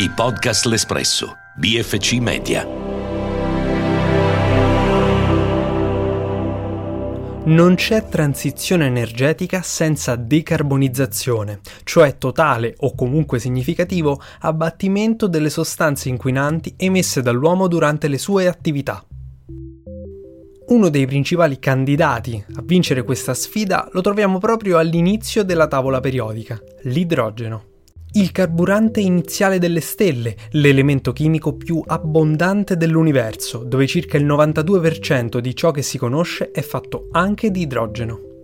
I podcast L'Espresso. BFC Media. Non c'è transizione energetica senza decarbonizzazione, cioè totale o comunque significativo abbattimento delle sostanze inquinanti emesse dall'uomo durante le sue attività. Uno dei principali candidati a vincere questa sfida lo troviamo proprio all'inizio della tavola periodica, l'idrogeno. Il carburante iniziale delle stelle, l'elemento chimico più abbondante dell'universo, dove circa il 92% di ciò che si conosce è fatto anche di idrogeno.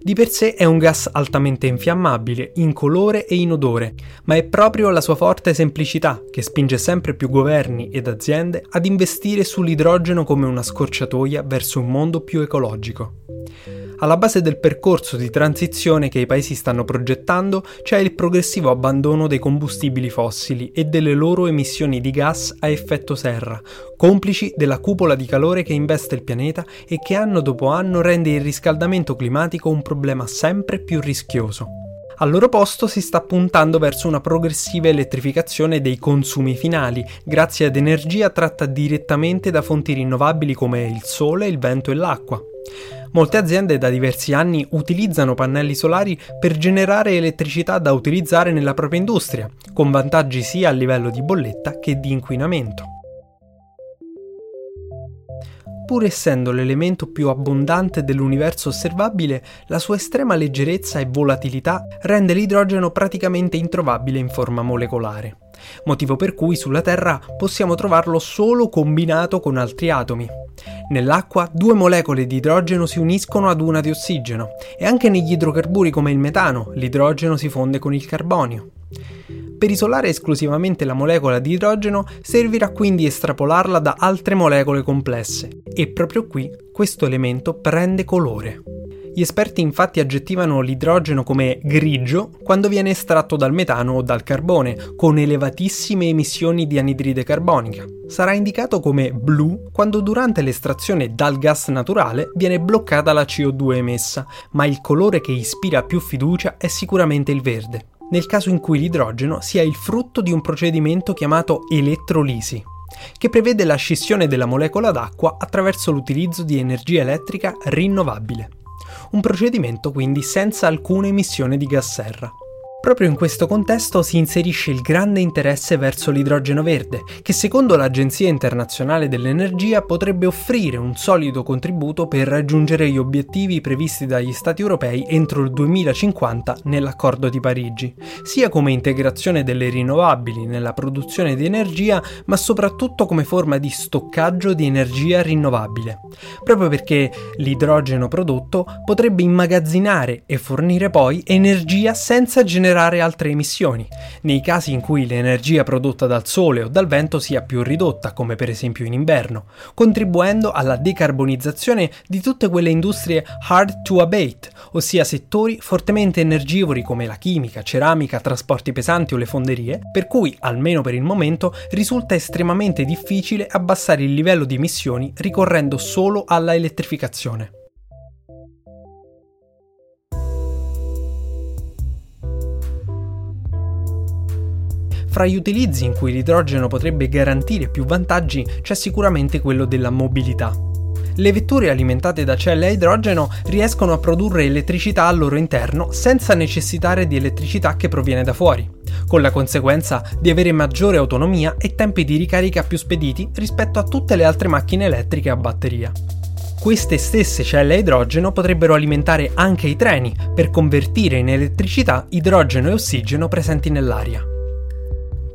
Di per sé è un gas altamente infiammabile, incolore e inodore, ma è proprio la sua forte semplicità che spinge sempre più governi ed aziende ad investire sull'idrogeno come una scorciatoia verso un mondo più ecologico. Alla base del percorso di transizione che i paesi stanno progettando c'è il progressivo abbandono dei combustibili fossili e delle loro emissioni di gas a effetto serra, complici della cupola di calore che investe il pianeta e che anno dopo anno rende il riscaldamento climatico un problema sempre più rischioso. Al loro posto si sta puntando verso una progressiva elettrificazione dei consumi finali, grazie ad energia tratta direttamente da fonti rinnovabili come il sole, il vento e l'acqua. Molte aziende da diversi anni utilizzano pannelli solari per generare elettricità da utilizzare nella propria industria, con vantaggi sia a livello di bolletta che di inquinamento. Pur essendo l'elemento più abbondante dell'universo osservabile, la sua estrema leggerezza e volatilità rende l'idrogeno praticamente introvabile in forma molecolare, motivo per cui sulla Terra possiamo trovarlo solo combinato con altri atomi. Nell'acqua due molecole di idrogeno si uniscono ad una di ossigeno e anche negli idrocarburi come il metano l'idrogeno si fonde con il carbonio. Per isolare esclusivamente la molecola di idrogeno servirà quindi estrapolarla da altre molecole complesse e proprio qui questo elemento prende colore. Gli esperti infatti aggettivano l'idrogeno come grigio quando viene estratto dal metano o dal carbone, con elevatissime emissioni di anidride carbonica. Sarà indicato come blu quando durante l'estrazione dal gas naturale viene bloccata la CO2 emessa, ma il colore che ispira più fiducia è sicuramente il verde nel caso in cui l'idrogeno sia il frutto di un procedimento chiamato elettrolisi, che prevede la scissione della molecola d'acqua attraverso l'utilizzo di energia elettrica rinnovabile. Un procedimento quindi senza alcuna emissione di gas serra. Proprio in questo contesto si inserisce il grande interesse verso l'idrogeno verde, che secondo l'Agenzia internazionale dell'energia potrebbe offrire un solido contributo per raggiungere gli obiettivi previsti dagli Stati europei entro il 2050 nell'accordo di Parigi, sia come integrazione delle rinnovabili nella produzione di energia, ma soprattutto come forma di stoccaggio di energia rinnovabile, proprio perché l'idrogeno prodotto potrebbe immagazzinare e fornire poi energia senza generare generare altre emissioni, nei casi in cui l'energia prodotta dal sole o dal vento sia più ridotta, come per esempio in inverno, contribuendo alla decarbonizzazione di tutte quelle industrie hard to abate, ossia settori fortemente energivori come la chimica, ceramica, trasporti pesanti o le fonderie, per cui, almeno per il momento, risulta estremamente difficile abbassare il livello di emissioni ricorrendo solo alla elettrificazione. Fra gli utilizzi in cui l'idrogeno potrebbe garantire più vantaggi c'è sicuramente quello della mobilità. Le vetture alimentate da celle a idrogeno riescono a produrre elettricità al loro interno senza necessitare di elettricità che proviene da fuori, con la conseguenza di avere maggiore autonomia e tempi di ricarica più spediti rispetto a tutte le altre macchine elettriche a batteria. Queste stesse celle a idrogeno potrebbero alimentare anche i treni per convertire in elettricità idrogeno e ossigeno presenti nell'aria.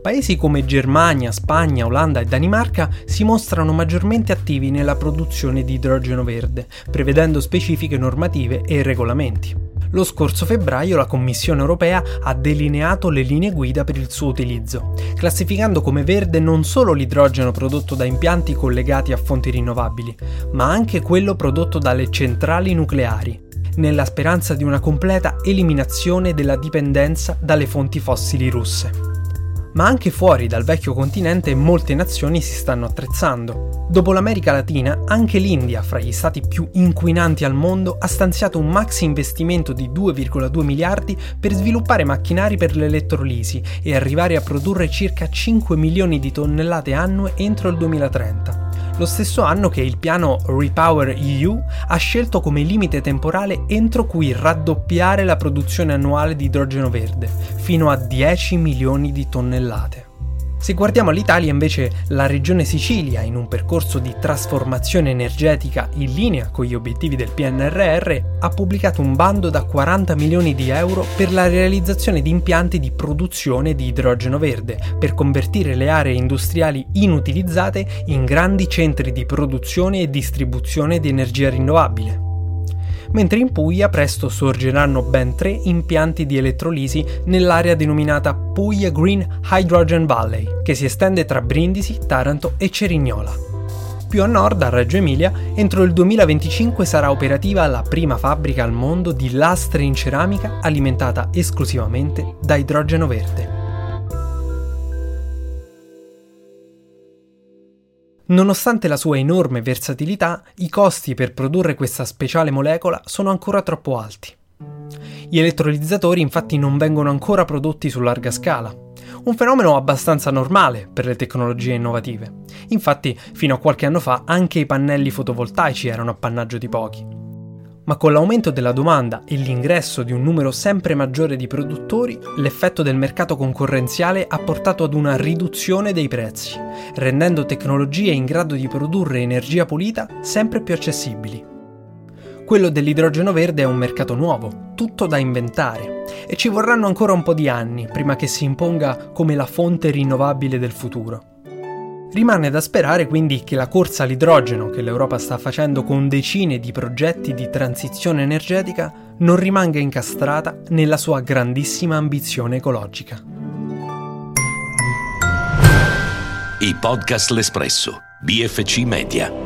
Paesi come Germania, Spagna, Olanda e Danimarca si mostrano maggiormente attivi nella produzione di idrogeno verde, prevedendo specifiche normative e regolamenti. Lo scorso febbraio la Commissione europea ha delineato le linee guida per il suo utilizzo, classificando come verde non solo l'idrogeno prodotto da impianti collegati a fonti rinnovabili, ma anche quello prodotto dalle centrali nucleari, nella speranza di una completa eliminazione della dipendenza dalle fonti fossili russe ma anche fuori dal vecchio continente molte nazioni si stanno attrezzando. Dopo l'America Latina, anche l'India, fra gli stati più inquinanti al mondo, ha stanziato un maxi investimento di 2,2 miliardi per sviluppare macchinari per l'elettrolisi e arrivare a produrre circa 5 milioni di tonnellate annue entro il 2030 lo stesso anno che il piano Repower EU ha scelto come limite temporale entro cui raddoppiare la produzione annuale di idrogeno verde, fino a 10 milioni di tonnellate. Se guardiamo all'Italia invece, la regione Sicilia, in un percorso di trasformazione energetica in linea con gli obiettivi del PNRR, ha pubblicato un bando da 40 milioni di euro per la realizzazione di impianti di produzione di idrogeno verde, per convertire le aree industriali inutilizzate in grandi centri di produzione e distribuzione di energia rinnovabile mentre in Puglia presto sorgeranno ben tre impianti di elettrolisi nell'area denominata Puglia Green Hydrogen Valley, che si estende tra Brindisi, Taranto e Cerignola. Più a nord, a Reggio Emilia, entro il 2025 sarà operativa la prima fabbrica al mondo di lastre in ceramica alimentata esclusivamente da idrogeno verde. Nonostante la sua enorme versatilità, i costi per produrre questa speciale molecola sono ancora troppo alti. Gli elettrolizzatori infatti non vengono ancora prodotti su larga scala, un fenomeno abbastanza normale per le tecnologie innovative. Infatti, fino a qualche anno fa anche i pannelli fotovoltaici erano appannaggio di pochi ma con l'aumento della domanda e l'ingresso di un numero sempre maggiore di produttori, l'effetto del mercato concorrenziale ha portato ad una riduzione dei prezzi, rendendo tecnologie in grado di produrre energia pulita sempre più accessibili. Quello dell'idrogeno verde è un mercato nuovo, tutto da inventare, e ci vorranno ancora un po' di anni prima che si imponga come la fonte rinnovabile del futuro. Rimane da sperare quindi che la corsa all'idrogeno che l'Europa sta facendo con decine di progetti di transizione energetica non rimanga incastrata nella sua grandissima ambizione ecologica. I podcast L'Espresso, BFC Media.